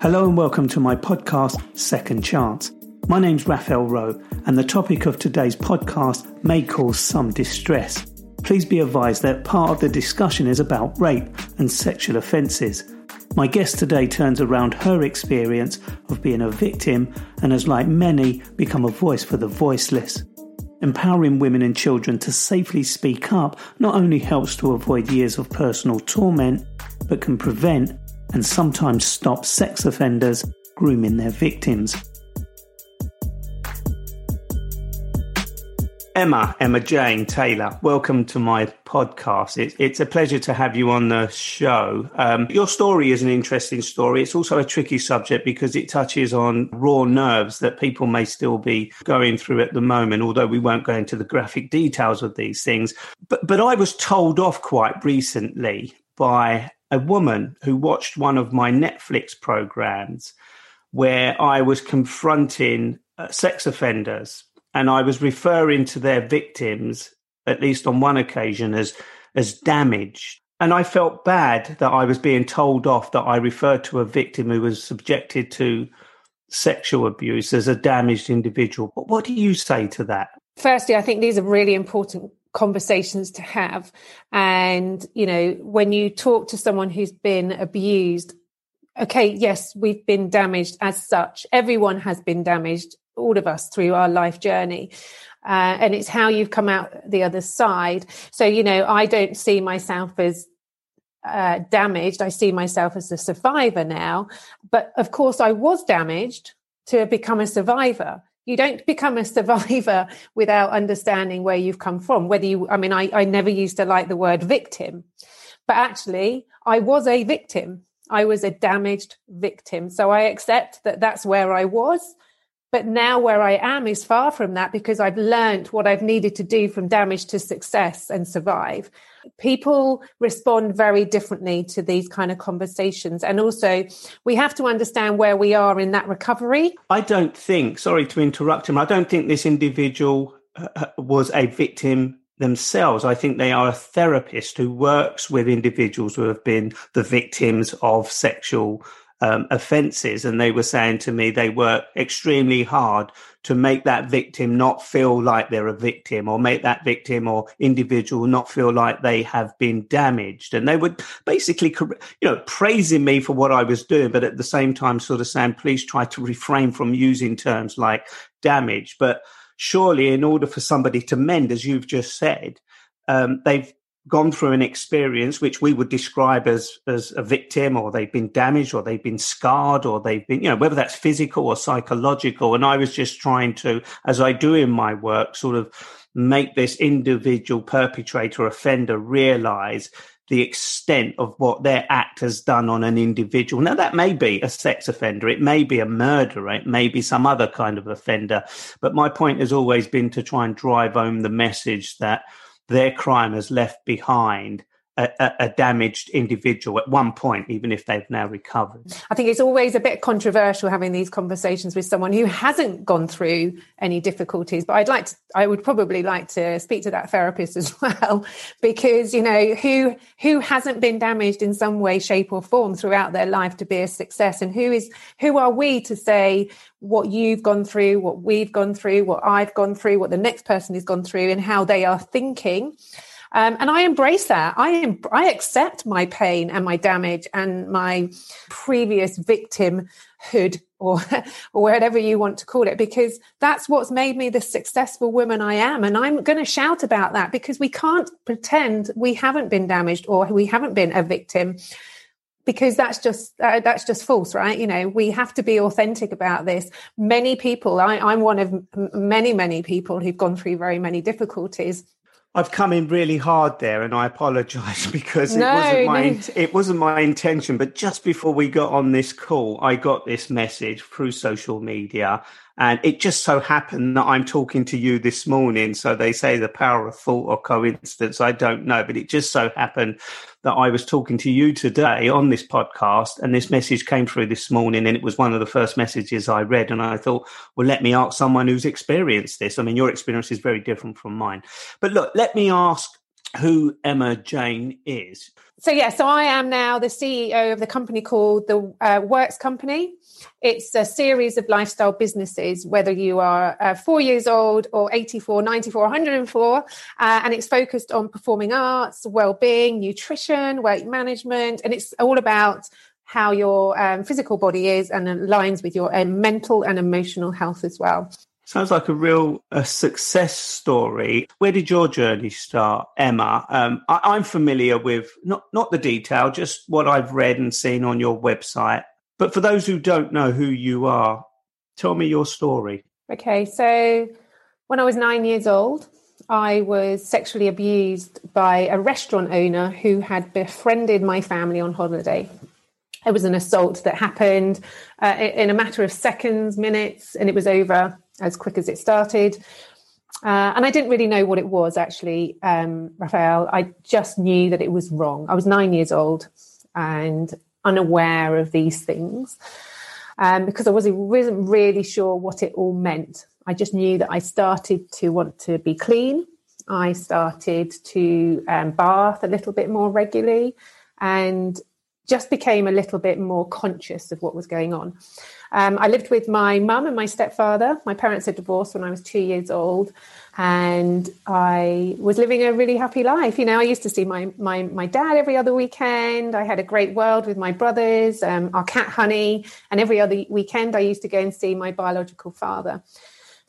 Hello and welcome to my podcast, Second Chance. My name's Raphael Rowe, and the topic of today's podcast may cause some distress. Please be advised that part of the discussion is about rape and sexual offences. My guest today turns around her experience of being a victim and has, like many, become a voice for the voiceless. Empowering women and children to safely speak up not only helps to avoid years of personal torment, but can prevent and sometimes stop sex offenders grooming their victims. Emma, Emma Jane Taylor, welcome to my podcast. It, it's a pleasure to have you on the show. Um, your story is an interesting story. It's also a tricky subject because it touches on raw nerves that people may still be going through at the moment, although we won't go into the graphic details of these things. But, but I was told off quite recently by a woman who watched one of my Netflix programs where I was confronting uh, sex offenders and I was referring to their victims, at least on one occasion, as as damaged. And I felt bad that I was being told off that I referred to a victim who was subjected to sexual abuse as a damaged individual. But what do you say to that? Firstly, I think these are really important conversations to have. And, you know, when you talk to someone who's been abused, okay, yes, we've been damaged as such. Everyone has been damaged, all of us through our life journey. Uh, and it's how you've come out the other side. So, you know, I don't see myself as uh, damaged. I see myself as a survivor now. But of course, I was damaged to become a survivor you don't become a survivor without understanding where you've come from whether you i mean I, I never used to like the word victim but actually i was a victim. I was a damaged victim. So i accept that that's where i was but now where i am is far from that because i've learned what i've needed to do from damage to success and survive. People respond very differently to these kind of conversations. And also we have to understand where we are in that recovery. I don't think sorry to interrupt him i don't think this individual uh, uh, was a victim themselves. I think they are a therapist who works with individuals who have been the victims of sexual um, offences. And they were saying to me they work extremely hard to make that victim not feel like they're a victim or make that victim or individual not feel like they have been damaged. And they would basically, you know, praising me for what I was doing, but at the same time, sort of saying, please try to refrain from using terms like damage. But surely, in order for somebody to mend, as you've just said, um, they've gone through an experience which we would describe as as a victim or they've been damaged or they've been scarred or they've been you know whether that's physical or psychological and i was just trying to as i do in my work sort of make this individual perpetrator offender realize the extent of what their act has done on an individual. Now, that may be a sex offender, it may be a murderer, it may be some other kind of offender. But my point has always been to try and drive home the message that their crime has left behind a, a, damaged individual at one point, even if they've now recovered. I think it's always a bit controversial having these conversations with someone who hasn't gone through any difficulties. But I'd like to, I would probably like to speak to that therapist as well, because you know who who hasn't been damaged in some way, shape, or form throughout their life to be a success, and who is who are we to say what you've gone through, what we've gone through, what I've gone through, what the next person has gone through, and how they are thinking. Um, and I embrace that. I am, I accept my pain and my damage and my previous victimhood or or whatever you want to call it because that's what's made me the successful woman I am. And I'm going to shout about that because we can't pretend we haven't been damaged or we haven't been a victim because that's just uh, that's just false right? You know we have to be authentic about this. Many people I, i'm one of many many people who've gone through very many difficulties I've come in really hard there, and I apologise because no, it wasn't my no. it wasn't my intention. But just before we got on this call, I got this message through social media, and it just so happened that I'm talking to you this morning. So they say the power of thought or coincidence. I don't know, but it just so happened that I was talking to you today on this podcast, and this message came through this morning, and it was one of the first messages I read. And I thought, well, let me ask someone who's experienced this. I mean, your experience is very different from mine. But look, let me ask who Emma Jane is. So, yeah, so I am now the CEO of the company called the uh, Works Company. It's a series of lifestyle businesses, whether you are uh, four years old or 84, 94, 104, uh, and it's focused on performing arts, well-being, nutrition, weight management, and it's all about how your um, physical body is and aligns with your uh, mental and emotional health as well. Sounds like a real a success story. Where did your journey start, Emma? Um, I, am familiar with not not the detail, just what I've read and seen on your website. But for those who don't know who you are, tell me your story. Okay, so when I was nine years old, I was sexually abused by a restaurant owner who had befriended my family on holiday. It was an assault that happened uh, in a matter of seconds, minutes, and it was over as quick as it started. Uh, and I didn't really know what it was actually, um, Raphael. I just knew that it was wrong. I was nine years old and unaware of these things um, because I wasn't, really sure what it all meant. I just knew that I started to want to be clean. I started to um, bath a little bit more regularly and just became a little bit more conscious of what was going on. Um, I lived with my mum and my stepfather. My parents had divorced when I was two years old, and I was living a really happy life. You know, I used to see my my my dad every other weekend. I had a great world with my brothers, um, our cat Honey, and every other weekend I used to go and see my biological father.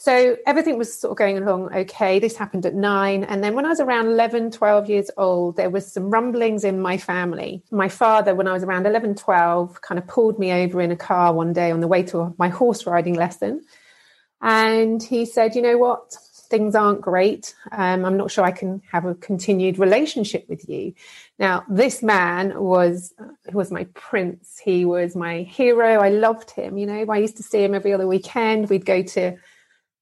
So everything was sort of going along okay. This happened at nine. And then when I was around 11, 12 years old, there was some rumblings in my family. My father, when I was around 11, 12, kind of pulled me over in a car one day on the way to my horse riding lesson. And he said, you know what? Things aren't great. Um, I'm not sure I can have a continued relationship with you. Now, this man was was my prince. He was my hero. I loved him. You know, I used to see him every other weekend. We'd go to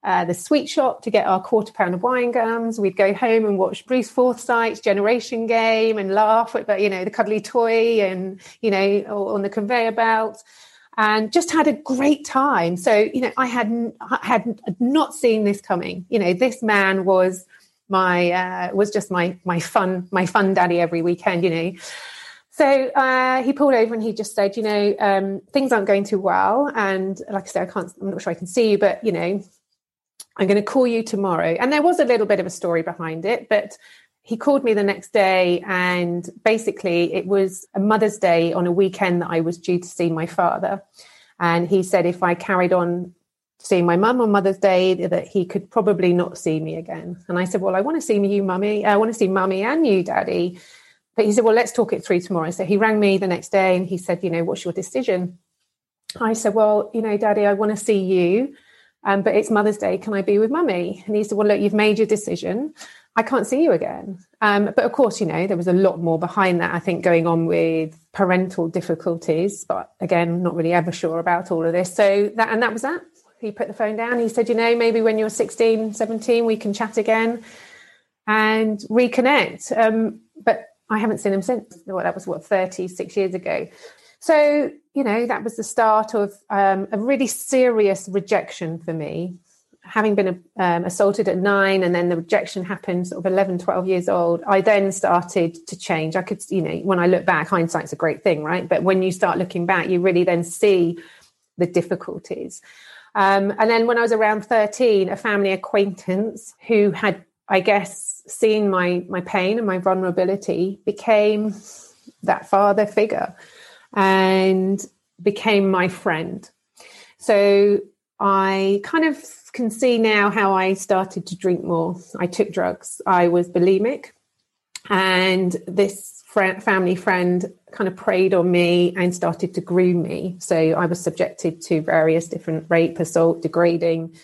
uh, the sweet shop to get our quarter pound of wine gums. We'd go home and watch Bruce Forsyth's Generation Game and laugh at, you know, the cuddly toy and, you know, on the conveyor belt and just had a great time. So, you know, I had, had not seen this coming. You know, this man was my, uh, was just my, my fun, my fun daddy every weekend, you know. So uh, he pulled over and he just said, you know, um, things aren't going too well. And like I said, I can't, I'm not sure I can see you, but, you know, I'm going to call you tomorrow. And there was a little bit of a story behind it, but he called me the next day and basically it was a Mother's Day on a weekend that I was due to see my father. And he said if I carried on seeing my mum on Mother's Day, that he could probably not see me again. And I said, Well, I want to see you, mummy. I want to see mummy and you, daddy. But he said, Well, let's talk it through tomorrow. So he rang me the next day and he said, You know, what's your decision? I said, Well, you know, daddy, I want to see you um, but it's Mother's Day. Can I be with mummy? And he said, Well, look, you've made your decision. I can't see you again. Um, but of course, you know, there was a lot more behind that, I think, going on with parental difficulties. But again, not really ever sure about all of this. So that, and that was that. He put the phone down. He said, you know, maybe when you're 16, 17, we can chat again and reconnect. Um, but I haven't seen him since. Well, that was what, 36 years ago. So, you know, that was the start of um, a really serious rejection for me. Having been um, assaulted at nine and then the rejection happened sort of 11 12 years old i then started to change. I could you know when i look back hindsight's a great thing right? But when you start looking back you really then see the difficulties. Um, and then when i was around 13 a family acquaintance who had i guess seen my my pain and my vulnerability became that father figure and became my friend so I kind of can see now how I started to drink more. I took drugs. I was bulimic. And this friend, family friend kind of preyed on me and started to groom me. So I was subjected to various different rape, assault, degrading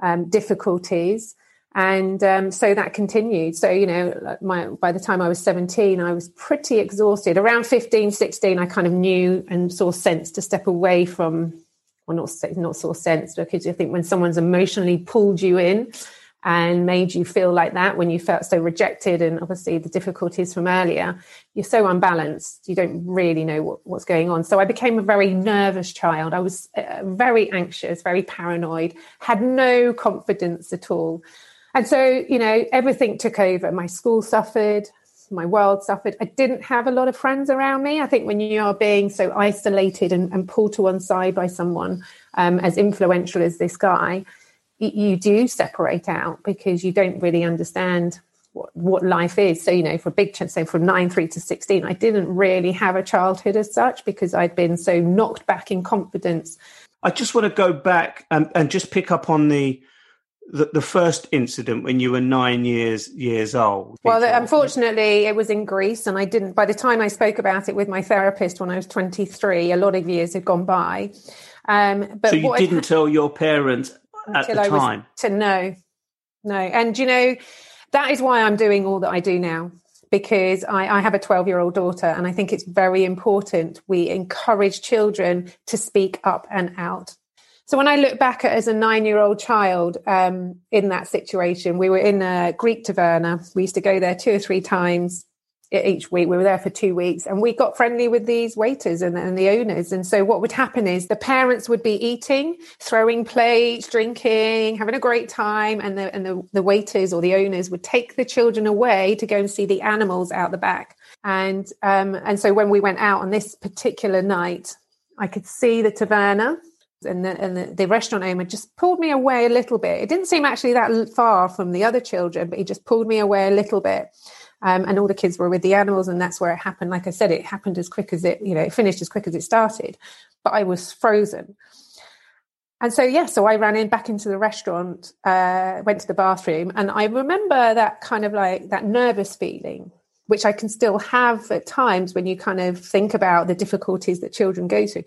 um, difficulties. And um, so that continued. So, you know, my, by the time I was 17, I was pretty exhausted. Around 15, 16, I kind of knew and saw sense to step away from or not not of sense because I think when someone's emotionally pulled you in and made you feel like that when you felt so rejected and obviously the difficulties from earlier you're so unbalanced you don't really know what, what's going on so i became a very nervous child i was uh, very anxious very paranoid had no confidence at all and so you know everything took over my school suffered my world suffered. I didn't have a lot of friends around me. I think when you are being so isolated and, and pulled to one side by someone um, as influential as this guy, you do separate out because you don't really understand what, what life is. So, you know, for a big chunk, say from nine, three to 16, I didn't really have a childhood as such because I'd been so knocked back in confidence. I just want to go back and, and just pick up on the the, the first incident when you were nine years years old? Well, unfortunately, it was in Greece, and I didn't. By the time I spoke about it with my therapist when I was twenty three, a lot of years had gone by. Um, but so you didn't tell your parents at the I time to know, no, and you know that is why I'm doing all that I do now because I, I, have a 12 year old daughter and I think it's very important we encourage children to speak up and out. So when I look back at as a nine year old child um, in that situation, we were in a Greek taverna. We used to go there two or three times each week. We were there for two weeks and we got friendly with these waiters and, and, the owners. And so what would happen is the parents would be eating, throwing plates, drinking, having a great time. And the, and the, the waiters or the owners would take the children away to go and see the animals out the back. And, um, and so when we went out on this particular night, I could see the taverna and the, and the, the, restaurant owner just pulled me away a little bit. It didn't seem actually that far from the other children, but he just pulled me away a little bit. Um, and all the kids were with the animals, and that's where it happened. Like I said, it happened as quick as it, you know, it finished as quick as it started. But I was frozen. And so, yeah, so I ran in back into the restaurant, uh, went to the bathroom, and I remember that kind of like that nervous feeling, which I can still have at times when you kind of think about the difficulties that children go through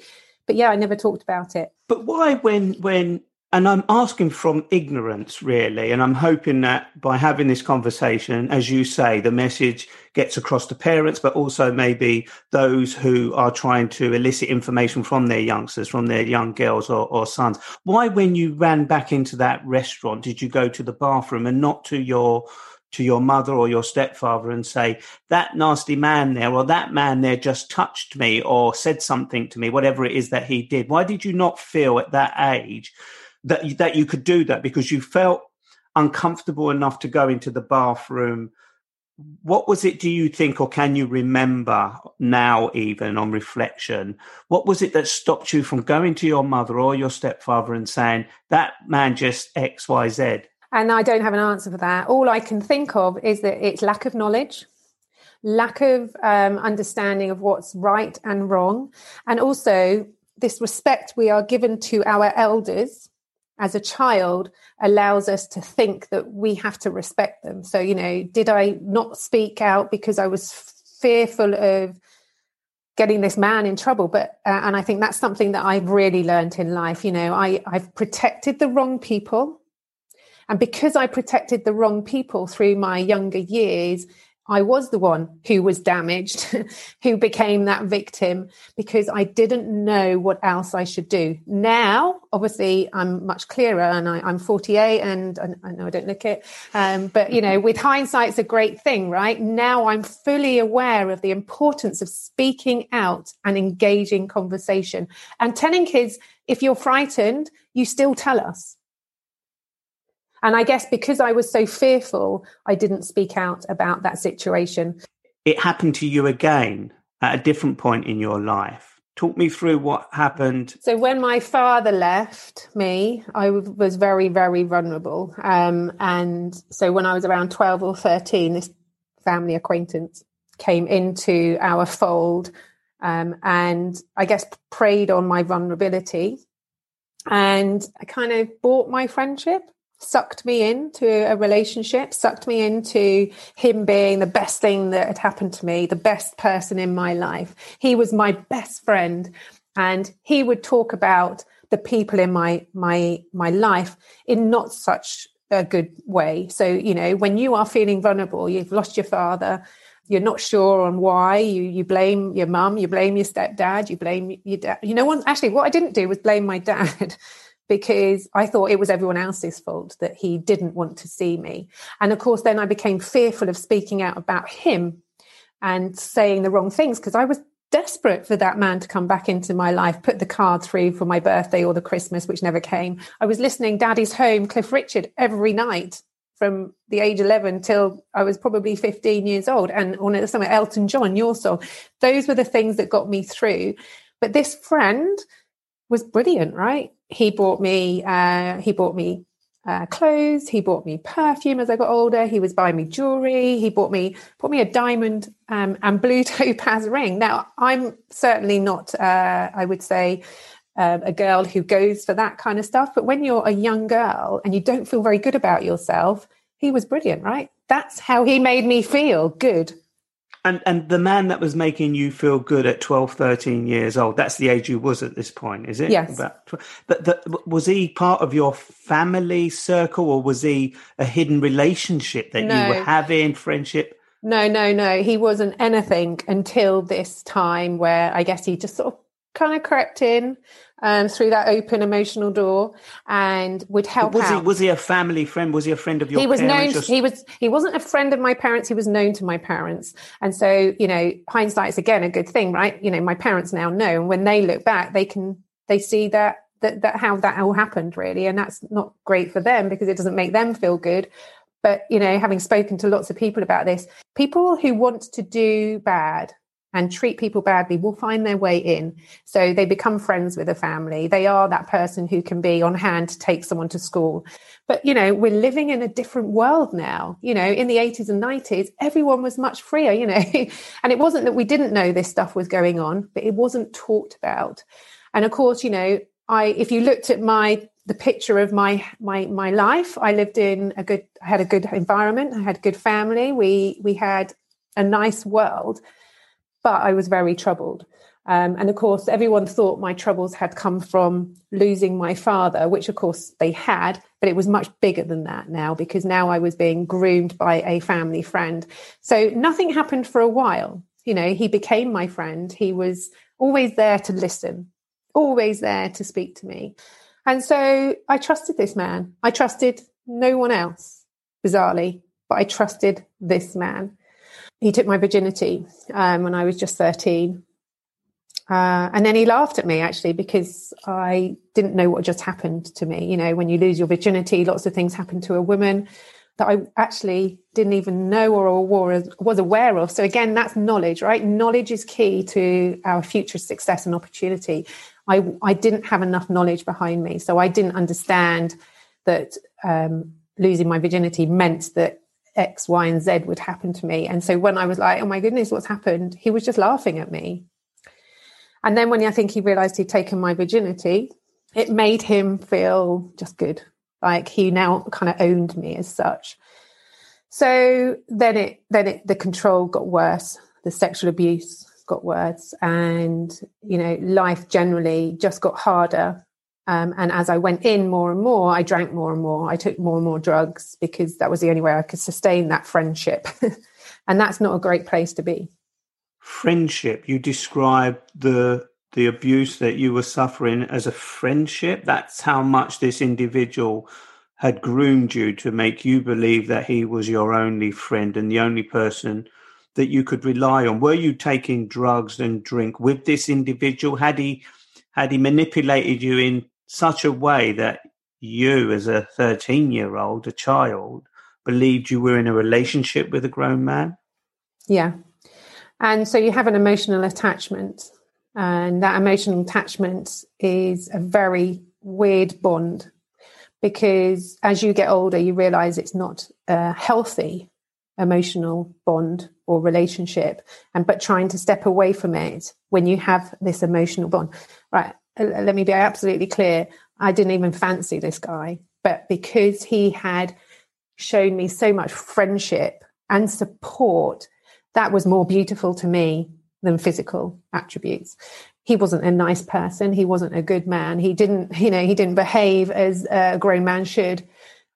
but yeah, I never talked about it. But why, when when and I'm asking from ignorance, really, and I'm hoping that by having this conversation, as you say, the message gets across to parents, but also maybe those who are trying to elicit information from their youngsters, from their young girls or, or sons. Why, when you ran back into that restaurant, did you go to the bathroom and not to your to your mother or your stepfather and say, that nasty man there or that man there just touched me or said something to me, whatever it is that he did? Why did you not feel at that age that, that you could do that? Because you felt uncomfortable enough to go into the bathroom. What was it, do you think, or can you remember now, even on reflection? What was it that stopped you from going to your mother or your stepfather and saying, that man just X, Y, Z? And I don't have an answer for that. All I can think of is that it's lack of knowledge, lack of um, understanding of what's right and wrong, and also this respect we are given to our elders as a child allows us to think that we have to respect them. So, you know, did I not speak out because I was fearful of getting this man in trouble but uh, and i think that's something that i've really learned in life you know i i've protected the wrong people And because I protected the wrong people through my younger years, I was the one who was damaged, who became that victim because I didn't know what else I should do. Now, obviously, I'm much clearer and I, am 48 and I, know I don't look it. Um, but, you know, with hindsight, it's a great thing, right? Now I'm fully aware of the importance of speaking out and engaging conversation and telling kids, if you're frightened, you still tell us and I guess because I was so fearful, I didn't speak out about that situation. It happened to you again at a different point in your life. Talk me through what happened. So, when my father left me, I was very, very vulnerable. Um, and so, when I was around 12 or 13, this family acquaintance came into our fold um, and I guess preyed on my vulnerability. And I kind of bought my friendship sucked me into a relationship, sucked me into him being the best thing that had happened to me, the best person in my life. He was my best friend and he would talk about the people in my my my life in not such a good way. So, you know, when you are feeling vulnerable, you've lost your father, you're not sure on why, you you blame your mum, you blame your stepdad, you blame your dad. You know, one actually what I didn't do was blame my dad. because I thought it was everyone else's fault that he didn't want to see me. And of course, then I became fearful of speaking out about him and saying the wrong things because I was desperate for that man to come back into my life, put the card through for my birthday or the Christmas, which never came. I was listening Daddy's Home, Cliff Richard, every night from the age 11 till I was probably 15 years old. And on something, Elton John, your song. Those were the things that got me through. But this friend was brilliant, right? he bought me uh, he bought me uh, clothes. He bought me perfume as I got older. He was buying me jewelry. He bought me bought me a diamond um, and blue topaz ring. Now I'm certainly not, uh, I would say, uh, a girl who goes for that kind of stuff. But when you're a young girl and you don't feel very good about yourself, he was brilliant, right? That's how he made me feel good. And and the man that was making you feel good at 12, 13 years old, that's the age you was at this point, is it? Yes. About, but the, was he part of your family circle or was he a hidden relationship that no. you were having, friendship? No, no, no. He wasn't anything until this time where I guess he just sort of kind of crept in um, through that open emotional door and would help was out. He, was he a family friend? Was he a friend of your? He was known. Just... He was. He wasn't a friend of my parents. He was known to my parents, and so you know, hindsight's again a good thing, right? You know, my parents now know, and when they look back, they can they see that that, that how that all happened really, and that's not great for them because it doesn't make them feel good. But you know, having spoken to lots of people about this, people who want to do bad and treat people badly will find their way in. So they become friends with a family. They are that person who can be on hand to take someone to school. But, you know, we're living in a different world now. You know, in the 80s and 90s, everyone was much freer, you know. and it wasn't that we didn't know this stuff was going on, but it wasn't talked about. And of course, you know, I if you looked at my the picture of my my my life, I lived in a good I had a good environment, I had a good family, we we had a nice world but I was very troubled. Um, and of course, everyone thought my troubles had come from losing my father, which of course they had, but it was much bigger than that now because now I was being groomed by a family friend. So nothing happened for a while. You know, he became my friend. He was always there to listen, always there to speak to me. And so I trusted this man. I trusted no one else, bizarrely, but I trusted this man he took my virginity um, when I was just 13. Uh, and then he laughed at me actually because I didn't know what just happened to me. You know, when you lose your virginity, lots of things happen to a woman that I actually didn't even know or, was aware of. So again, that's knowledge, right? Knowledge is key to our future success and opportunity. I, I didn't have enough knowledge behind me, so I didn't understand that um, losing my virginity meant that X, Y, and Z would happen to me. And so when I was like, oh my goodness, what's happened? He was just laughing at me. And then when I think he realized he'd taken my virginity, it made him feel just good. Like he now kind of owned me as such. So then it, then it, the control got worse. The sexual abuse got worse. And, you know, life generally just got harder. Um, and as I went in more and more, I drank more and more. I took more and more drugs because that was the only way I could sustain that friendship. and that's not a great place to be. Friendship. You describe the the abuse that you were suffering as a friendship. That's how much this individual had groomed you to make you believe that he was your only friend and the only person that you could rely on. Were you taking drugs and drink with this individual? Had he had he manipulated you in such a way that you, as a 13 year old, a child, believed you were in a relationship with a grown man? Yeah. And so you have an emotional attachment. And that emotional attachment is a very weird bond because as you get older, you realize it's not a healthy emotional bond or relationship and but trying to step away from it when you have this emotional bond right let me be absolutely clear. I didn't even fancy this guy but because he had shown me so much friendship and support that was more beautiful to me than physical attributes. He wasn't a nice person. He wasn't a good man. He didn't you know he didn't behave as a grown man should.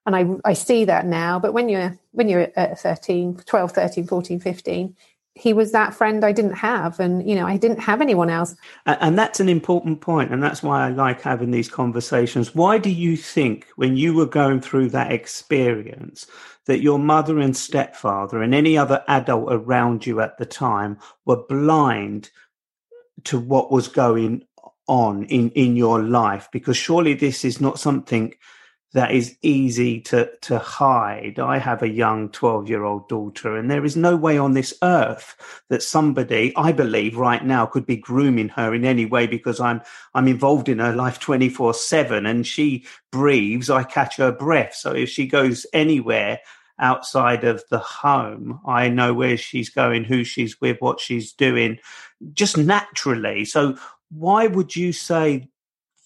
And I, I see that now but when you're when you're at 13 12 13 14 15 he was that friend I didn't have, and you know, I didn't have anyone else. And that's an important point, and that's why I like having these conversations. Why do you think, when you were going through that experience, that your mother and stepfather and any other adult around you at the time were blind to what was going on in in your life? Because surely this is not something that is easy to, to hide. I have a young 12 year old daughter, and there is no way on this earth that somebody, I believe right now, could be grooming her in any way because I'm, I'm involved in her life 24 seven and she breathes, I catch her breath. So if she goes anywhere outside of the home, I know where she's going, who she's with, what she's doing, just naturally. So why would you say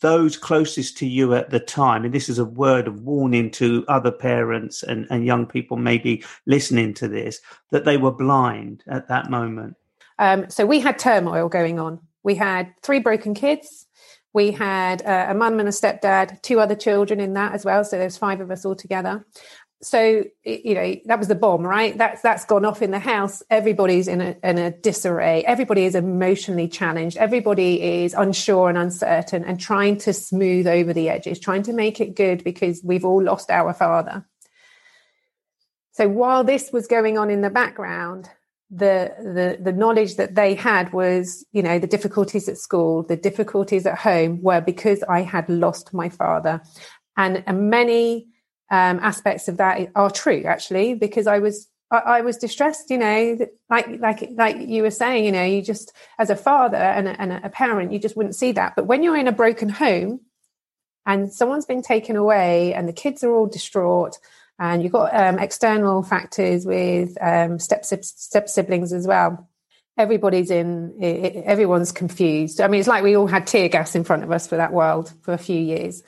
those closest to you at the time, and this is a word of warning to other parents and, and young people maybe listening to this, that they were blind at that moment? Um, so we had turmoil going on. We had three broken kids. We had uh, a mum and a stepdad, two other children in that as well. So there's five of us all together so you know that was the bomb right? That's that's gone off in the house. Everybody's in a, in a disarray. Everybody is emotionally challenged. Everybody is unsure and uncertain and trying to smooth over the edges trying to make it good because we've all lost our father. So while this was going on in the background the the the knowledge that they had was you know the difficulties at school the difficulties at home were because i had lost my father. And, and many um, aspects of that are true actually because I was I, was distressed, you know, like like like you were saying, you know, you just as a father and a, and a parent, you just wouldn't see that. But when you're in a broken home and someone's been taken away and the kids are all distraught and you've got um, external factors with um, step step siblings as well. Everybody's in, everyone's confused. I mean, it's like we all had tear gas in front of us for that world for a few years.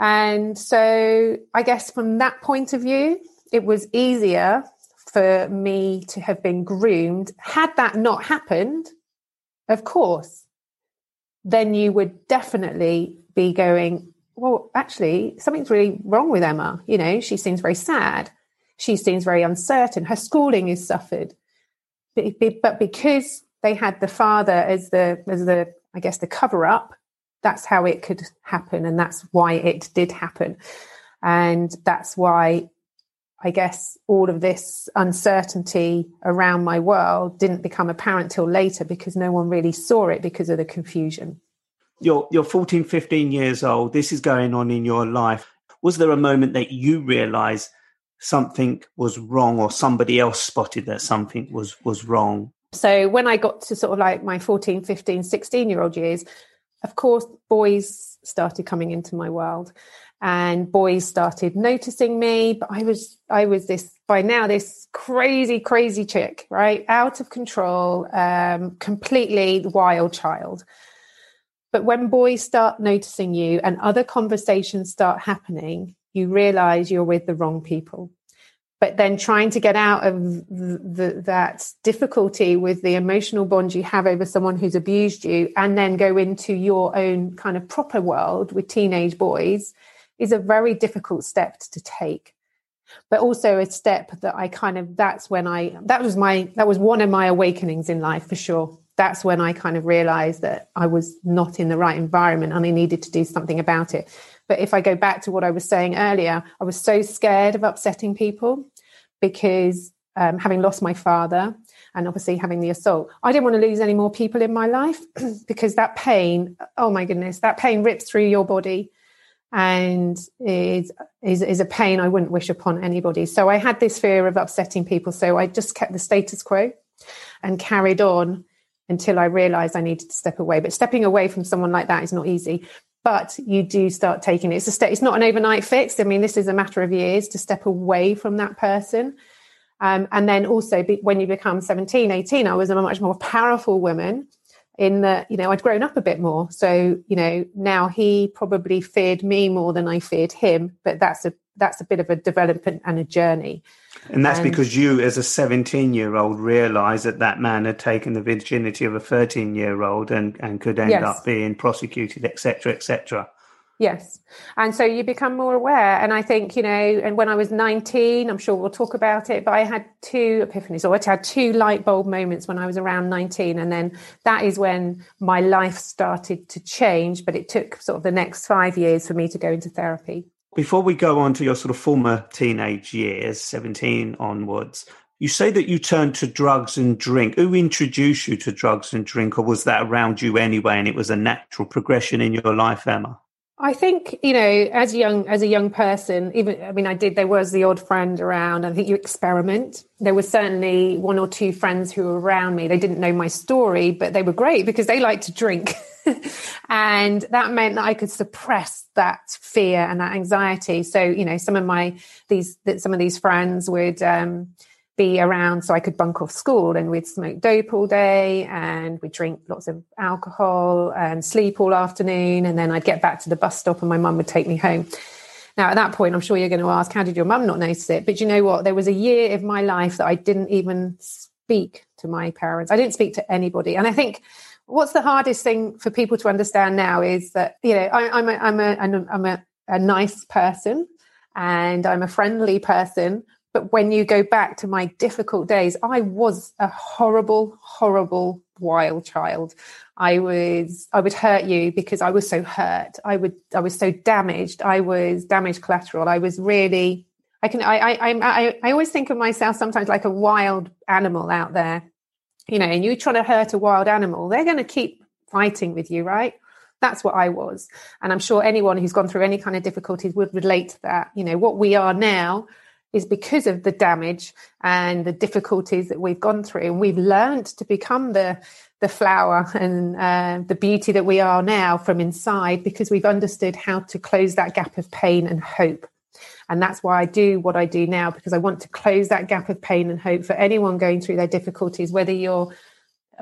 And so I guess from that point of view, it was easier for me to have been groomed. Had that not happened, of course, then you would definitely be going, well, actually, something's really wrong with Emma. You know, she seems very sad. She seems very uncertain. Her schooling is suffered. But because they had the father as the, as the, I guess, the cover up, that's how it could happen and that's why it did happen. And that's why i guess all of this uncertainty around my world didn't become apparent till later because no one really saw it because of the confusion. You're you're 14 15 years old. This is going on in your life. Was there a moment that you realized something was wrong or somebody else spotted that something was was wrong? So when i got to sort of like my 14 15 16 year old years of course, boys started coming into my world and boys started noticing me but i was i was this by now this crazy crazy chick right? Out of control um completely wild child. But when boys start noticing you and other conversations start happening you realize you're with the wrong people but then trying to get out of the, that difficulty with the emotional bond you have over someone who's abused you and then go into your own kind of proper world with teenage boys is a very difficult step to take. But also a step that i kind of that's when i that was my that was one of my awakenings in life for sure that's when i kind of realized that i was not in the right environment and i needed to do something about it but if I go back to what I was saying earlier, I was so scared of upsetting people because um, having lost my father and obviously having the assault, I didn't want to lose any more people in my life because that pain, oh my goodness, that pain rips through your body and is, is, is a pain I wouldn't wish upon anybody. So I had this fear of upsetting people. So I just kept the status quo and carried on until I realized I needed to step away. But stepping away from someone like that is not easy but you do start taking it. It's a step. It's not an overnight fix. I mean, this is a matter of years to step away from that person. Um, and then also be, when you become 17, 18, I was a much more powerful woman in that, you know, I'd grown up a bit more. So, you know, now he probably feared me more than I feared him, but that's a, that's a bit of a development and a journey. And that's and, because you, as a 17 year old, realized that that man had taken the virginity of a 13 year old and, and could end yes. up being prosecuted, etc., etc. Yes. And so you become more aware. And I think, you know, and when I was 19, I'm sure we'll talk about it, but I had two epiphanies, or I had two light bulb moments when I was around 19. And then that is when my life started to change. But it took sort of the next five years for me to go into therapy. Before we go on to your sort of former teenage years, 17 onwards, you say that you turned to drugs and drink. Who introduced you to drugs and drink, or was that around you anyway and it was a natural progression in your life, Emma? I think you know, as young as a young person, even I mean, I did. There was the odd friend around. I think you experiment. There was certainly one or two friends who were around me. They didn't know my story, but they were great because they liked to drink, and that meant that I could suppress that fear and that anxiety. So you know, some of my these some of these friends would. Um, be around so I could bunk off school and we'd smoke dope all day and we'd drink lots of alcohol and sleep all afternoon. And then I'd get back to the bus stop and my mum would take me home. Now, at that point, I'm sure you're going to ask, how did your mum not notice it? But you know what? There was a year of my life that I didn't even speak to my parents. I didn't speak to anybody. And I think what's the hardest thing for people to understand now is that, you know, I, am a, I'm, a, I'm a, a nice person and I'm a friendly person but when you go back to my difficult days, I was a horrible, horrible wild child. I was I would hurt you because I was so hurt. I would I was so damaged. I was damaged collateral. I was really I can I I I I always think of myself sometimes like a wild animal out there. You know, and you're trying to hurt a wild animal, they're going to keep fighting with you, right? That's what I was. And I'm sure anyone who's gone through any kind of difficulties would relate to that. You know, what we are now is because of the damage and the difficulties that we've gone through and we've learned to become the the flower and uh, the beauty that we are now from inside because we've understood how to close that gap of pain and hope and that's why I do what I do now because I want to close that gap of pain and hope for anyone going through their difficulties whether you're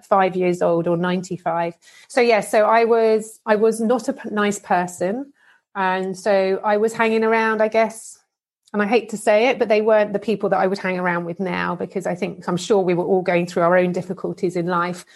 five years old or 95 so yeah so i was i was not a nice person and so i was hanging around i guess and I hate to say it, but they weren't the people that I would hang around with now because I think I'm sure we were all going through our own difficulties in life.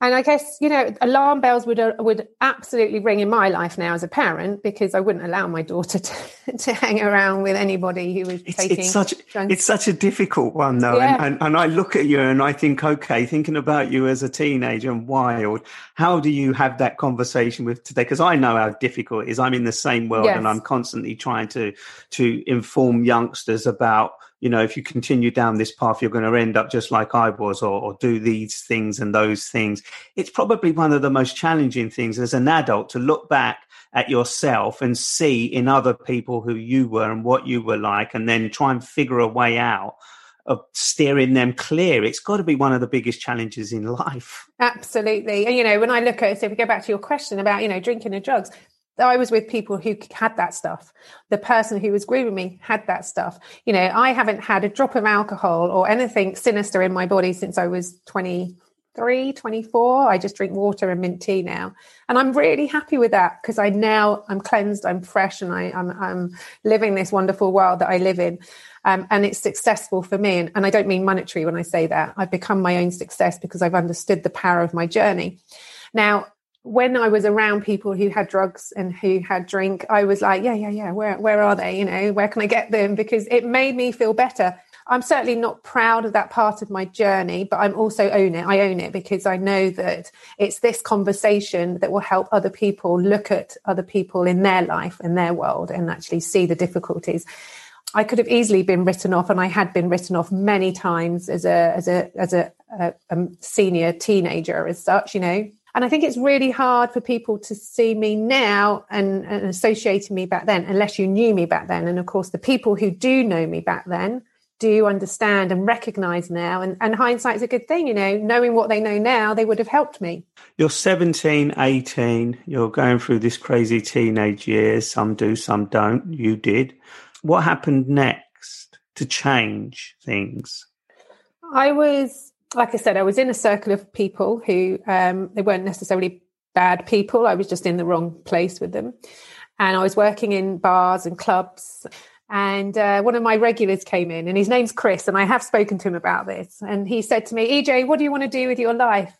And I guess you know, alarm bells would uh, would absolutely ring in my life now as a parent because I wouldn't allow my daughter to, to hang around with anybody who was it's, taking. It's such it's such a difficult one though, yeah. and, and, and I look at you and I think, okay, thinking about you as a teenager and wild, how do you have that conversation with today? Because I know how difficult it is. I'm in the same world, yes. and I'm constantly trying to to inform youngsters about you know, if you continue down this path, you're going to end up just like I was, or, or, do these things and those things. It's probably one of the most challenging things as an adult to look back at yourself and see in other people who you were and what you were like, and then try and figure a way out of steering them clear. It's got to be one of the biggest challenges in life. Absolutely. And, you know, when I look at, so if we go back to your question about, you know, drinking and drugs, I was with people who had that stuff. The person who was grooming me had that stuff. You know, I haven't had a drop of alcohol or anything sinister in my body since I was 20, 23, 24. I just drink water and mint tea now. And I'm really happy with that because I now I'm cleansed, I'm fresh, and I, am I'm, I'm living this wonderful world that I live in. Um, and it's successful for me. And, and I don't mean monetary when I say that. I've become my own success because I've understood the power of my journey. Now, when I was around people who had drugs and who had drink, I was like, yeah, yeah, yeah, where where are they? You know, where can I get them? Because it made me feel better. I'm certainly not proud of that part of my journey, but I'm also own it. I own it because I know that it's this conversation that will help other people look at other people in their life and their world and actually see the difficulties. I could have easily been written off, and I had been written off many times as a as a as a, a, a senior teenager, as such. You know, and I think it's really hard for people to see me now and, and associating me back then, unless you knew me back then. And of course, the people who do know me back then do understand and recognize now. And, and hindsight's a good thing, you know, knowing what they know now, they would have helped me. You're 17, 18, you're going through this crazy teenage years. Some do, some don't. You did. What happened next to change things? I was like I said, I was in a circle of people who um, they weren't necessarily bad people. I was just in the wrong place with them, and I was working in bars and clubs. And uh, one of my regulars came in, and his name's Chris, and I have spoken to him about this. And he said to me, "EJ, what do you want to do with your life?"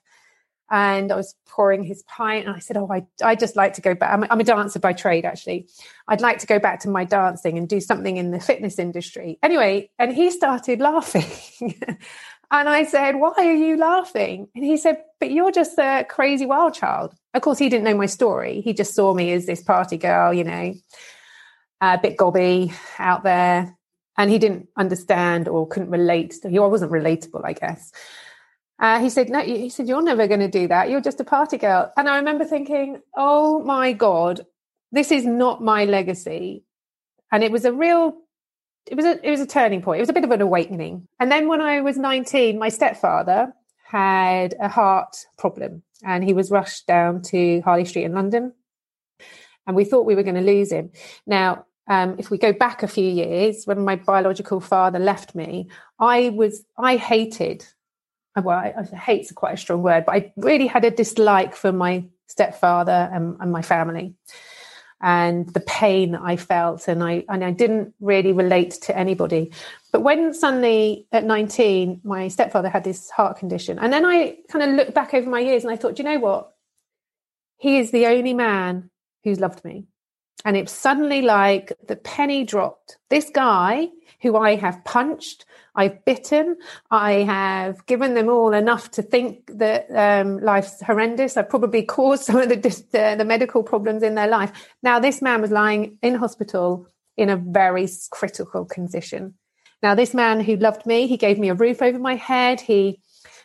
And I was pouring his pint, and I said, "Oh, I I just like to go back. I'm, I'm a dancer by trade, actually. I'd like to go back to my dancing and do something in the fitness industry." Anyway, and he started laughing. And I said, Why are you laughing? And he said, But you're just a crazy wild child. Of course, he didn't know my story. He just saw me as this party girl, you know, a bit gobby out there. And he didn't understand or couldn't relate. He wasn't relatable, I guess. Uh, he said, No, he said, You're never going to do that. You're just a party girl. And I remember thinking, Oh my God, this is not my legacy. And it was a real it was a it was a turning point. It was a bit of an awakening. And then when I was 19, my stepfather had a heart problem and he was rushed down to Harley Street in London. And we thought we were going to lose him. Now, um, if we go back a few years, when my biological father left me, I was I hated. Well, I, I hate's quite a strong word, but I really had a dislike for my stepfather and, and my family and the pain that I felt, and I and I didn't really relate to anybody. But when suddenly at 19, my stepfather had this heart condition, and then I kind of looked back over my years and I thought, you know what? He is the only man who's loved me. And it's suddenly like the penny dropped. This guy who I have punched, I've bitten, I have given them all enough to think that um, life's horrendous. I've probably caused some of the, the, the medical problems in their life. Now, this man was lying in hospital in a very critical condition. Now, this man who loved me, he gave me a roof over my head. He,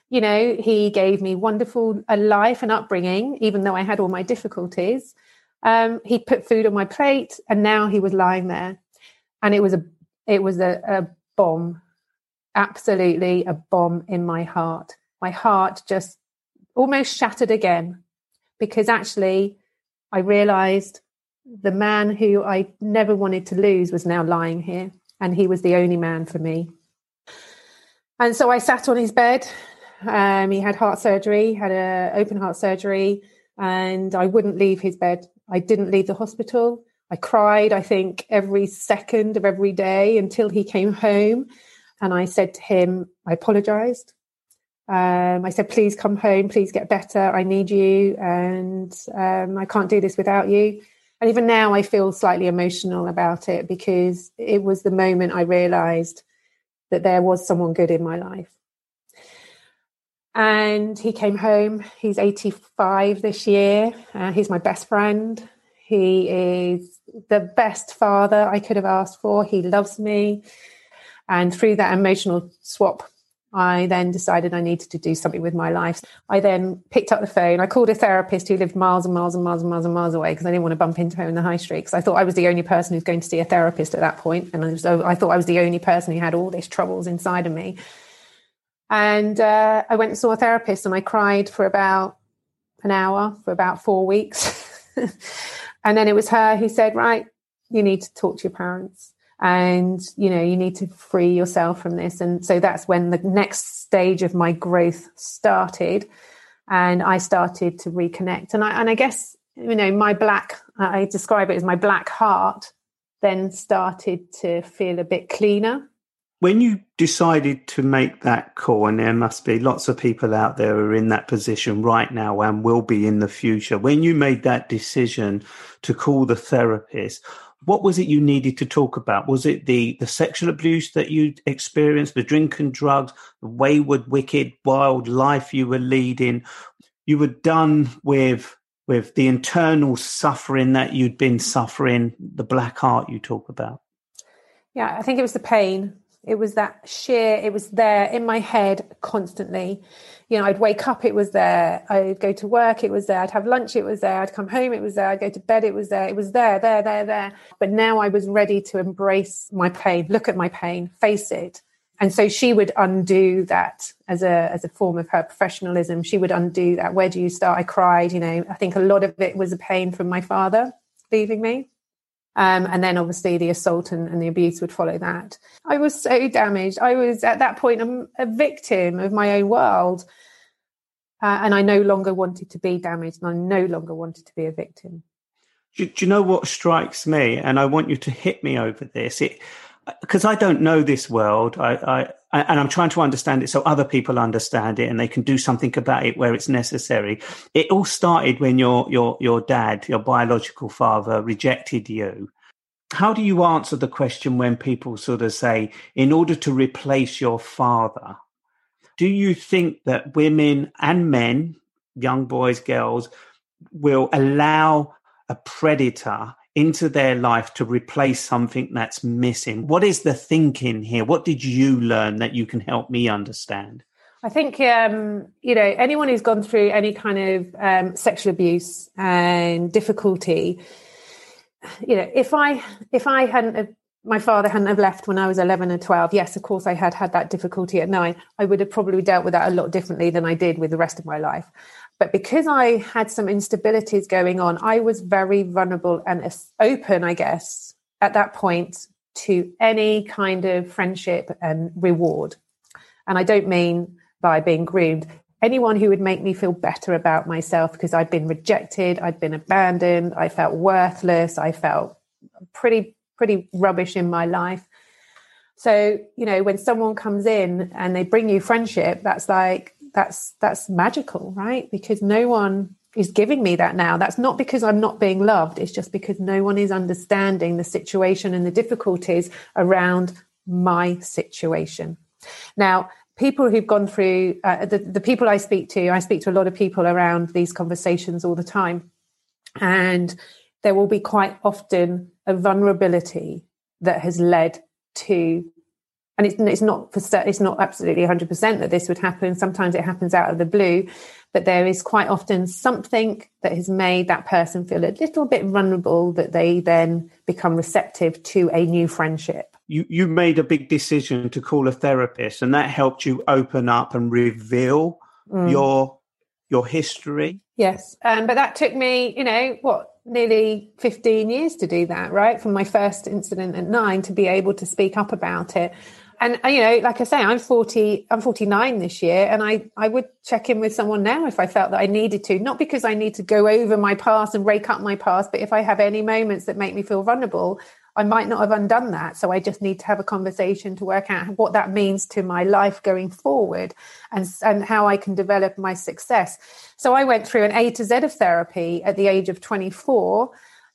you know, he gave me wonderful a life and upbringing, even though I had all my difficulties. Um, he put food on my plate, and now he was lying there, and it was a it was a, a bomb, absolutely a bomb in my heart. My heart just almost shattered again because actually I realized the man who I never wanted to lose was now lying here, and he was the only man for me. And so I sat on his bed. Um, he had heart surgery, had a open heart surgery, and I wouldn't leave his bed. I didn't leave the hospital. I cried, I think, every second of every day until he came home. And I said to him, I apologized. Um, I said, please come home, please get better. I need you. And um, I can't do this without you. And even now, I feel slightly emotional about it because it was the moment I realized that there was someone good in my life. And he came home. He's 85 this year. Uh, he's my best friend. He is the best father I could have asked for. He loves me. And through that emotional swap, I then decided I needed to do something with my life. I then picked up the phone. I called a therapist who lived miles and miles and miles and miles and miles away because I didn't want to bump into her in the high street because I thought I was the only person who's going to see a therapist at that point. And so I thought I was the only person who had all these troubles inside of me. And uh, I went and saw a therapist and I cried for about an hour for about four weeks. And then it was her who said, Right, you need to talk to your parents. and you know you need to free yourself from this and so that's when the next stage of my growth started and i started to reconnect and i and i guess you know my black i describe it as my black heart then started to feel a bit cleaner when you decided to make that call and there must be lots of people out there who are in that position right now and will be in the future when you made that decision to call the therapist what was it you needed to talk about? Was it the the sexual abuse that you experienced, the drink and drugs, the wayward, wicked, wild life you were leading? You were done with with the internal suffering that you'd been suffering, the black heart you talk about. Yeah, I think it was the pain. It was that sheer, it was there in my head constantly you know, I'd wake up, it was there. I'd go to work, it was there. I'd have lunch, it was there. I'd come home, it was there. I'd go to bed, it was there. It was there, there, there, there. But now I was ready to embrace my pain, look at my pain, face it. And so she would undo that as a as a form of her professionalism. She would undo that. Where do you start? I cried. You know, I think a lot of it was a pain from my father leaving me. Um, and then obviously the assault and, and, the abuse would follow that. I was so damaged. I was at that point a, a victim of my own world. Uh, and I no longer wanted to be damaged and I no longer wanted to be a victim. Do, do you know what strikes me? And I want you to hit me over this. It, because I don't know this world, I, I, and I'm trying to understand it so other people understand it and they can do something about it where it's necessary. It all started when your your your dad, your biological father, rejected you. How do you answer the question when people sort of say, in order to replace your father, do you think that women and men, young boys, girls, will allow a predator into their life to replace something that's missing? What is the thinking here? What did you learn that you can help me understand? I think um, you know anyone who's gone through any kind of um, sexual abuse and difficulty. You know, if I if I hadn't my father hadn't have left when I was 11 and 12, yes, of course, I had had that difficulty at nine. I would have probably dealt with that a lot differently than I did with the rest of my life. But because I had some instabilities going on, I was very vulnerable and open, I guess, at that point to any kind of friendship and reward. And I don't mean by being groomed, anyone who would make me feel better about myself because I'd been rejected, I'd been abandoned, I felt worthless, I felt pretty pretty rubbish in my life. So, you know, when someone comes in and they bring you friendship, that's like that's that's magical, right? Because no one is giving me that now. That's not because I'm not being loved. It's just because no one is understanding the situation and the difficulties around my situation. Now, people who've gone through uh, the, the people I speak to, I speak to a lot of people around these conversations all the time. And there will be quite often a vulnerability that has led to and it's, it's not for it's not absolutely 100% that this would happen sometimes it happens out of the blue but there is quite often something that has made that person feel a little bit vulnerable that they then become receptive to a new friendship you you made a big decision to call a therapist and that helped you open up and reveal mm. your your history yes um, but that took me you know what nearly 15 years to do that, right? From my first incident at nine to be able to speak up about it. And uh, you know, like I say, I'm 40, I'm 49 this year, and I, I would check in with someone now if I felt that I needed to, not because I need to go over my past and rake up my past, but if I have any moments that make me feel vulnerable, I might not have undone that. So I just need to have a conversation to work out what that means to my life going forward and, and how I can develop my success. So I went through an A to Z of therapy at the age of 24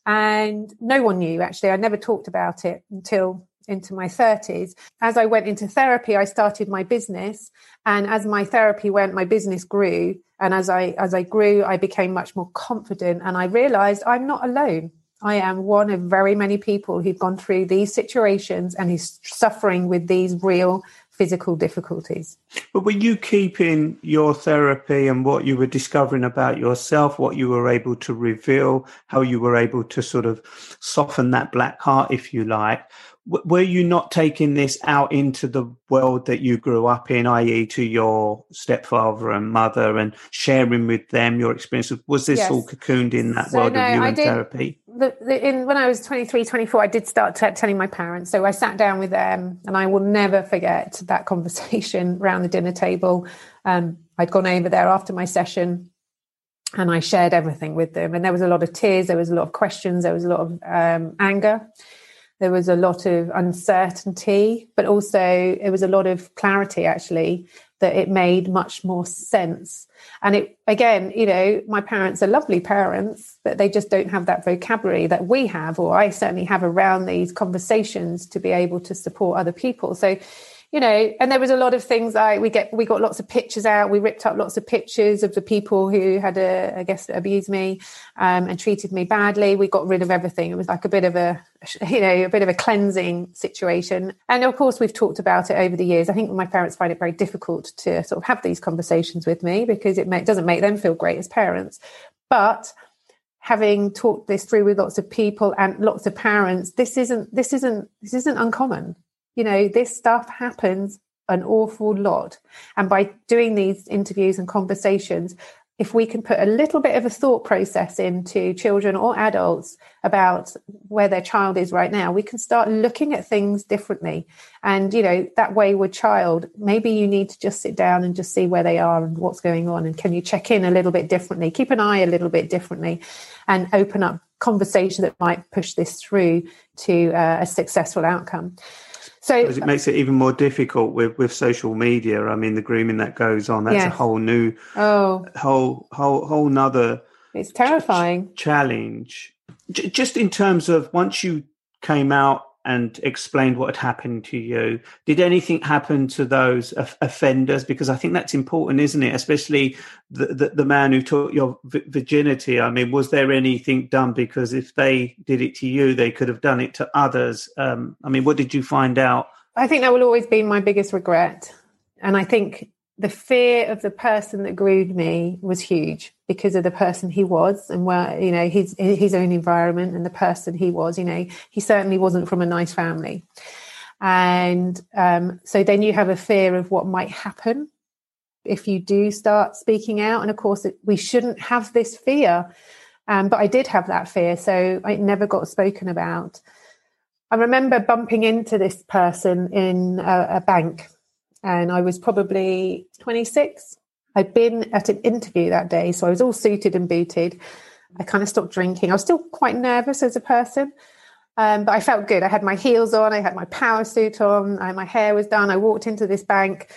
and no one knew actually. I never talked about it until into my 30s. As I went into therapy, I started my business and as my therapy went my business grew and as I as I grew I became much more confident and I realized I'm not alone. I am one of very many people who've gone through these situations and who's suffering with these real physical difficulties. But were you keeping your therapy and what you were discovering about yourself, what you were able to reveal, how you were able to sort of soften that black heart, if you like? Were you not taking this out into the world that you grew up in, i.e., to your stepfather and mother, and sharing with them your experiences? Was this yes. all cocooned in that so world no, of you I and did, therapy? the, the, in when I was 23, 24, I did start t- telling my parents. So I sat down with them, and I will never forget that conversation around the dinner table. Um, I'd gone over there after my session, and I shared everything with them. And there was a lot of tears, there was a lot of questions, there was a lot of um, anger, there was a lot of uncertainty, but also it was a lot of clarity. Actually, that it made much more sense. And it, again, you know, my parents are lovely parents, but they just don't have that vocabulary that we have, or I certainly have around these conversations to be able to support other people. So you know, and there was a lot of things like we get we got lots of pictures out. We ripped up lots of pictures of the people who had, a, uh, I guess, abused me um, and treated me badly. We got rid of everything. It was like a bit of a, you know, a bit of a cleansing situation. And of course, we've talked about it over the years. I think my parents find it very difficult to sort of have these conversations with me because it may, doesn't make them feel great as parents. But having talked this through with lots of people and lots of parents, this isn't this isn't this isn't uncommon you know, this stuff happens an awful lot. And by doing these interviews and conversations, if we can put a little bit of a thought process into children or adults about where their child is right now, we can start looking at things differently. And, you know, that wayward child, maybe you need to just sit down and just see where they are and what's going on. And can you check in a little bit differently, keep an eye a little bit differently, and open up conversation that might push this through to uh, a successful outcome. So it makes it even more difficult with with social media. I mean, the grooming that goes on that's yes. a whole new, oh, whole whole whole nother. It's terrifying ch- challenge. J- just in terms of once you came out and explained what had happened to you. Did anything happen to those offenders? Because I think that's important, isn't it? Especially the, the, the man who took your virginity. I mean, was there anything done? Because if they did it to you, they could have done it to others. Um, I mean, what did you find out? I think that will always be my biggest regret. And I think the fear of the person that groomed me was huge because of the person he was and where you know his his own environment and the person he was you know he certainly wasn't from a nice family. And um, so then you have a fear of what might happen if you do start speaking out. And of course it, we shouldn't have this fear um, but i did have that fear. So it never got spoken about. I remember bumping into this person in a, a bank and I was probably 26. I'd been at an interview that day, so I was all suited and booted. I kind of stopped drinking. I was still quite nervous as a person, um, but I felt good. I had my heels on, I had my power suit on, I, my hair was done. I walked into this bank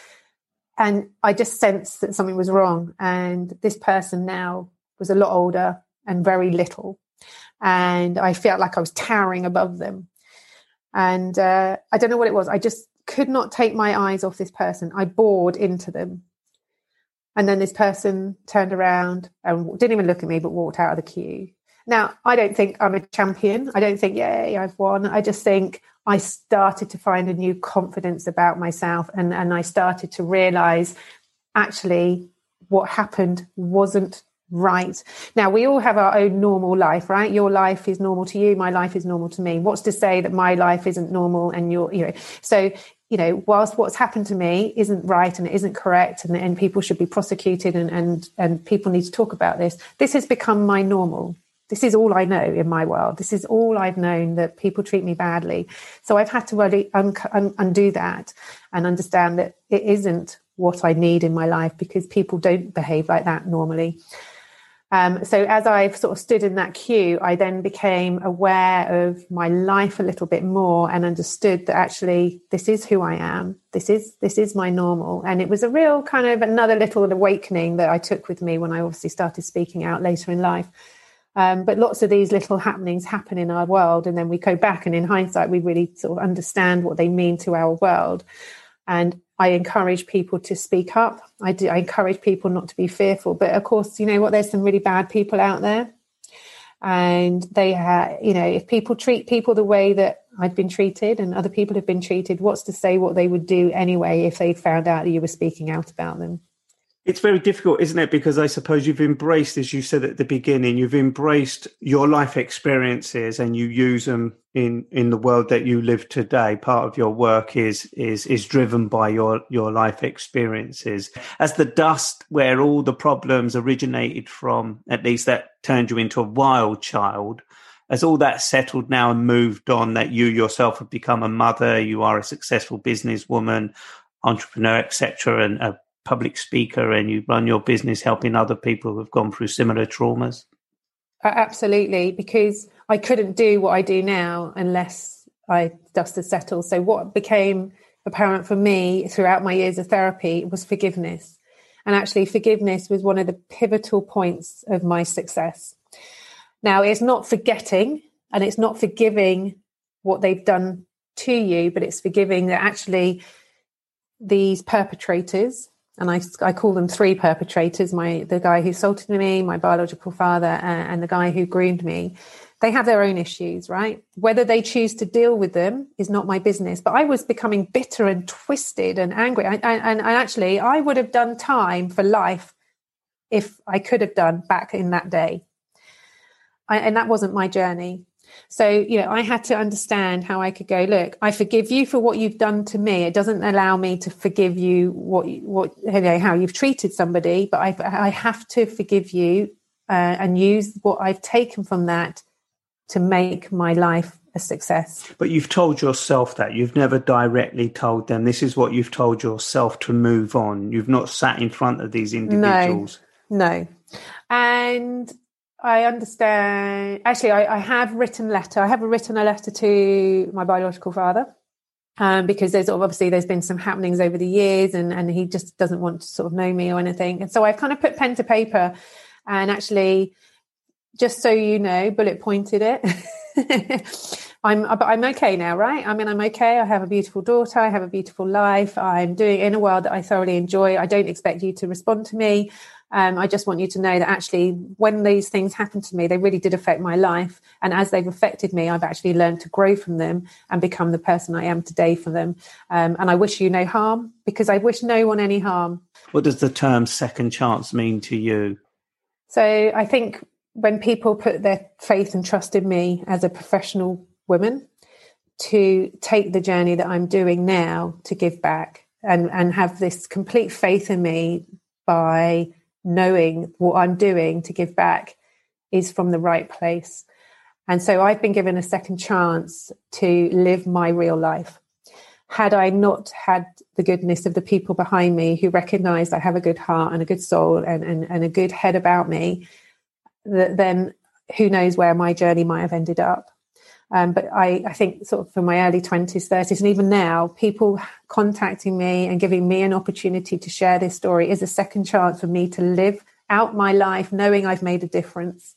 and I just sensed that something was wrong. And this person now was a lot older and very little. And I felt like I was towering above them. And uh, I don't know what it was. I just could not take my eyes off this person. I bored into them. And then this person turned around and didn't even look at me, but walked out of the queue. Now, I don't think I'm a champion. I don't think, yay, I've won. I just think I started to find a new confidence about myself and, and I started to realize actually what happened wasn't right. Now, we all have our own normal life, right? Your life is normal to you. My life is normal to me. What's to say that my life isn't normal and your, you know, so you know, whilst what's happened to me isn't right and it isn't correct and, and people should be prosecuted and, and, and people need to talk about this, this has become my normal. This is all I know in my world. This is all I've known that people treat me badly. So I've had to really un- un- undo that and understand that it isn't what I need in my life because people don't behave like that normally. Um, so as I've sort of stood in that queue, I then became aware of my life a little bit more and understood that actually this is who I am. This is this is my normal, and it was a real kind of another little awakening that I took with me when I obviously started speaking out later in life. Um, but lots of these little happenings happen in our world, and then we go back and in hindsight, we really sort of understand what they mean to our world. And I encourage people to speak up. I do. I encourage people not to be fearful. But of course, you know what? There's some really bad people out there, and they have. You know, if people treat people the way that I've been treated and other people have been treated, what's to say what they would do anyway if they found out that you were speaking out about them? It's very difficult, isn't it? Because I suppose you've embraced, as you said at the beginning, you've embraced your life experiences and you use them in, in the world that you live today. Part of your work is is is driven by your your life experiences. As the dust where all the problems originated from, at least that turned you into a wild child. As all that settled now and moved on that you yourself have become a mother, you are a successful businesswoman, entrepreneur, etc., and a public speaker, and you run your business helping other people who have gone through similar traumas? Absolutely, because I couldn't do what I do now unless I dust had settled. So, what became apparent for me throughout my years of therapy was forgiveness. And actually, forgiveness was one of the pivotal points of my success. Now, it's not forgetting and it's not forgiving what they've done to you, but it's forgiving that actually these perpetrators, and I, I call them three perpetrators my the guy who assaulted me, my biological father, and, and the guy who groomed me they have their own issues, right? Whether they choose to deal with them is not my business. But I was becoming bitter and twisted and angry. And actually, I would have done time for life if I could have done back in that day. I, and that wasn't my journey. So, you know, I had to understand how I could go, look, I forgive you for what you've done to me. It doesn't allow me to forgive you what, what, you know, how you've treated somebody, but I, I have to forgive you uh, and use what I've taken from that to make my life a success. But you've told yourself that. You've never directly told them. This is what you've told yourself to move on. You've not sat in front of these individuals. No. no. And I understand. Actually, I, I have written letter. I have written a letter to my biological father. Um, because there's obviously there's been some happenings over the years and, and he just doesn't want to sort of know me or anything. And so I've kind of put pen to paper and actually just so you know, bullet pointed it. I'm but I'm okay now, right? I mean, I'm okay. I have a beautiful daughter. I have a beautiful life. I'm doing in a world that I thoroughly enjoy. I don't expect you to respond to me. Um, I just want you to know that actually, when these things happened to me, they really did affect my life. And as they've affected me, I've actually learned to grow from them and become the person I am today for them. Um, and I wish you no harm because I wish no one any harm. What does the term second chance mean to you? So I think when people put their faith and trust in me as a professional woman to take the journey that I'm doing now to give back and, and have this complete faith in me by knowing what I'm doing to give back is from the right place. And so I've been given a second chance to live my real life. Had I not had the goodness of the people behind me who recognized I have a good heart and a good soul and, and, and a good head about me, that then who knows where my journey might have ended up. Um, but I, I think sort of from my early 20s, 30s, and even now, people contacting me and giving me an opportunity to share this story is a second chance for me to live out my life knowing I've made a difference.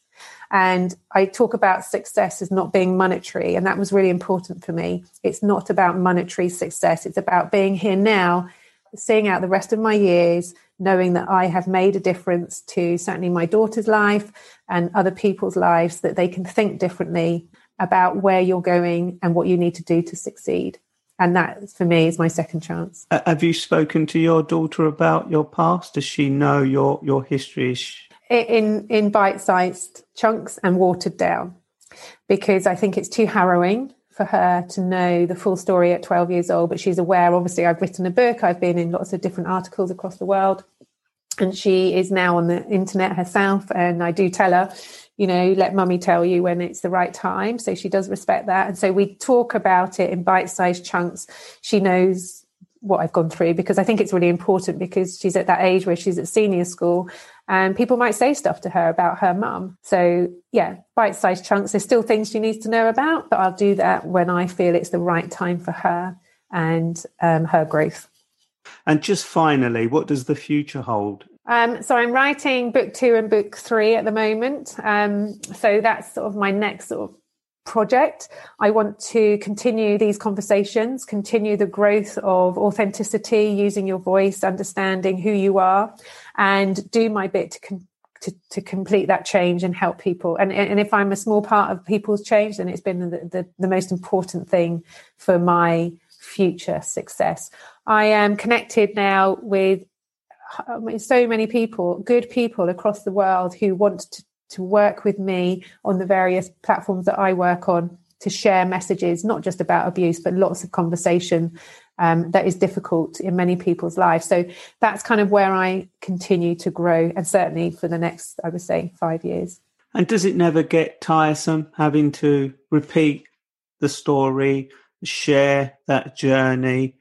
And I talk about success as not being monetary, and that was really important for me. It's not about monetary success, it's about being here now, seeing out the rest of my years, knowing that I have made a difference to certainly my daughter's life and other people's lives, that they can think differently about where you're going and what you need to do to succeed. And that, for me, is my second chance. Uh, have you spoken to your daughter about your past? Does she know your your history? In in bite-sized chunks and watered down, because I think it's too harrowing for her to know the full story at 12 years old, but she's aware. Obviously, I've written a book, I've been in lots of different articles across the world, and she is now on the internet herself. And I do tell her, you know, let mummy tell you when it's the right time. So she does respect that. And so we talk about it in bite sized chunks. She knows what I've gone through because I think it's really important because she's at that age where she's at senior school and people might say stuff to her about her mum. So, yeah, bite sized chunks. There's still things she needs to know about, but I'll do that when I feel it's the right time for her and um, her growth. And just finally, what does the future hold? Um, so I'm writing book two and book three at the moment. Um, so that's sort of my next sort of project. I want to continue these conversations, continue the growth of authenticity, using your voice, understanding who you are, and do my bit to, com- to, to, complete that change and help people. And, and if I'm a small part of people's change, then it's been the, the, the most important thing for my future success. I am connected now with so many people, good people across the world who want to to work with me on the various platforms that I work on to share messages, not just about abuse, but lots of conversation um, that is difficult in many people's lives. So that's kind of where I continue to grow, and certainly for the next, I would say, five years. And does it never get tiresome having to repeat the story, share that journey?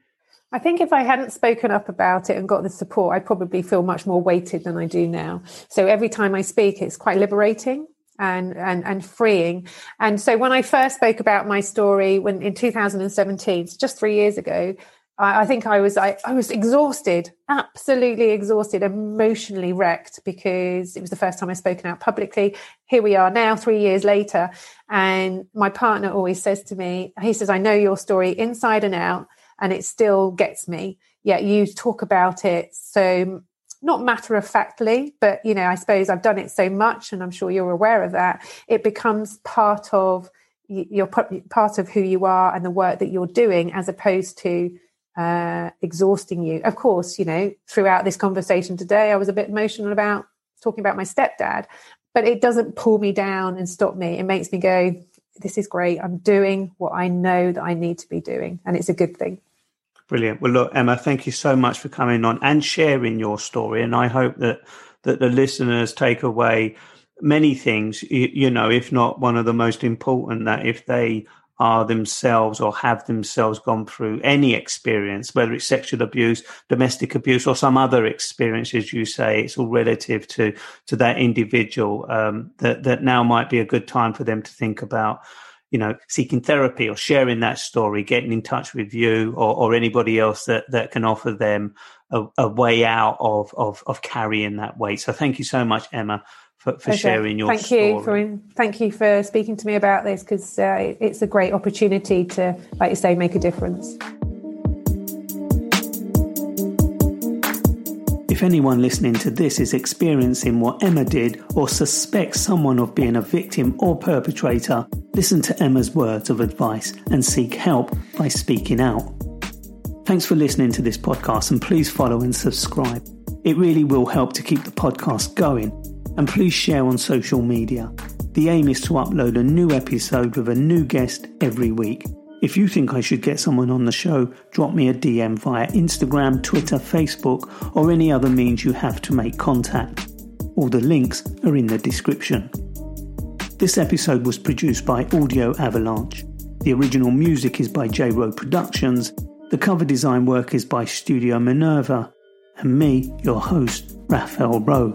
I think if I hadn't spoken up about it and got the support, I'd probably feel much more weighted than I do now. So every time I speak, it's quite liberating and and and freeing. And so when I first spoke about my story when in 2017, just three years ago, I, I think I was I, I was exhausted, absolutely exhausted, emotionally wrecked because it was the first time I've spoken out publicly. Here we are now, three years later, and my partner always says to me, he says, "I know your story inside and out." And it still gets me. Yet you talk about it so not matter of factly, but you know, I suppose I've done it so much, and I'm sure you're aware of that. It becomes part of your part of who you are and the work that you're doing, as opposed to uh, exhausting you. Of course, you know, throughout this conversation today, I was a bit emotional about talking about my stepdad, but it doesn't pull me down and stop me. It makes me go, "This is great. I'm doing what I know that I need to be doing, and it's a good thing." Brilliant. Well, look, Emma, thank you so much for coming on and sharing your story. And I hope that that the listeners take away many things. You, you know, if not one of the most important, that if they are themselves or have themselves gone through any experience, whether it's sexual abuse, domestic abuse, or some other experience, as you say, it's all relative to to that individual. Um, that that now might be a good time for them to think about you know, seeking therapy or sharing that story, getting in touch with you or, or anybody else that, that can offer them a, a way out of, of, of carrying that weight. So thank you so much, Emma, for, for sharing your thank story. you for thank you for speaking to me about this because uh, it's a great opportunity to, like you say, make a difference. If anyone listening to this is experiencing what Emma did or suspects someone of being a victim or perpetrator, listen to Emma's words of advice and seek help by speaking out. Thanks for listening to this podcast and please follow and subscribe. It really will help to keep the podcast going. And please share on social media. The aim is to upload a new episode with a new guest every week. If you think I should get someone on the show, drop me a DM via Instagram, Twitter, Facebook, or any other means you have to make contact. All the links are in the description. This episode was produced by Audio Avalanche. The original music is by J Row Productions. The cover design work is by Studio Minerva. And me, your host, Raphael Rowe.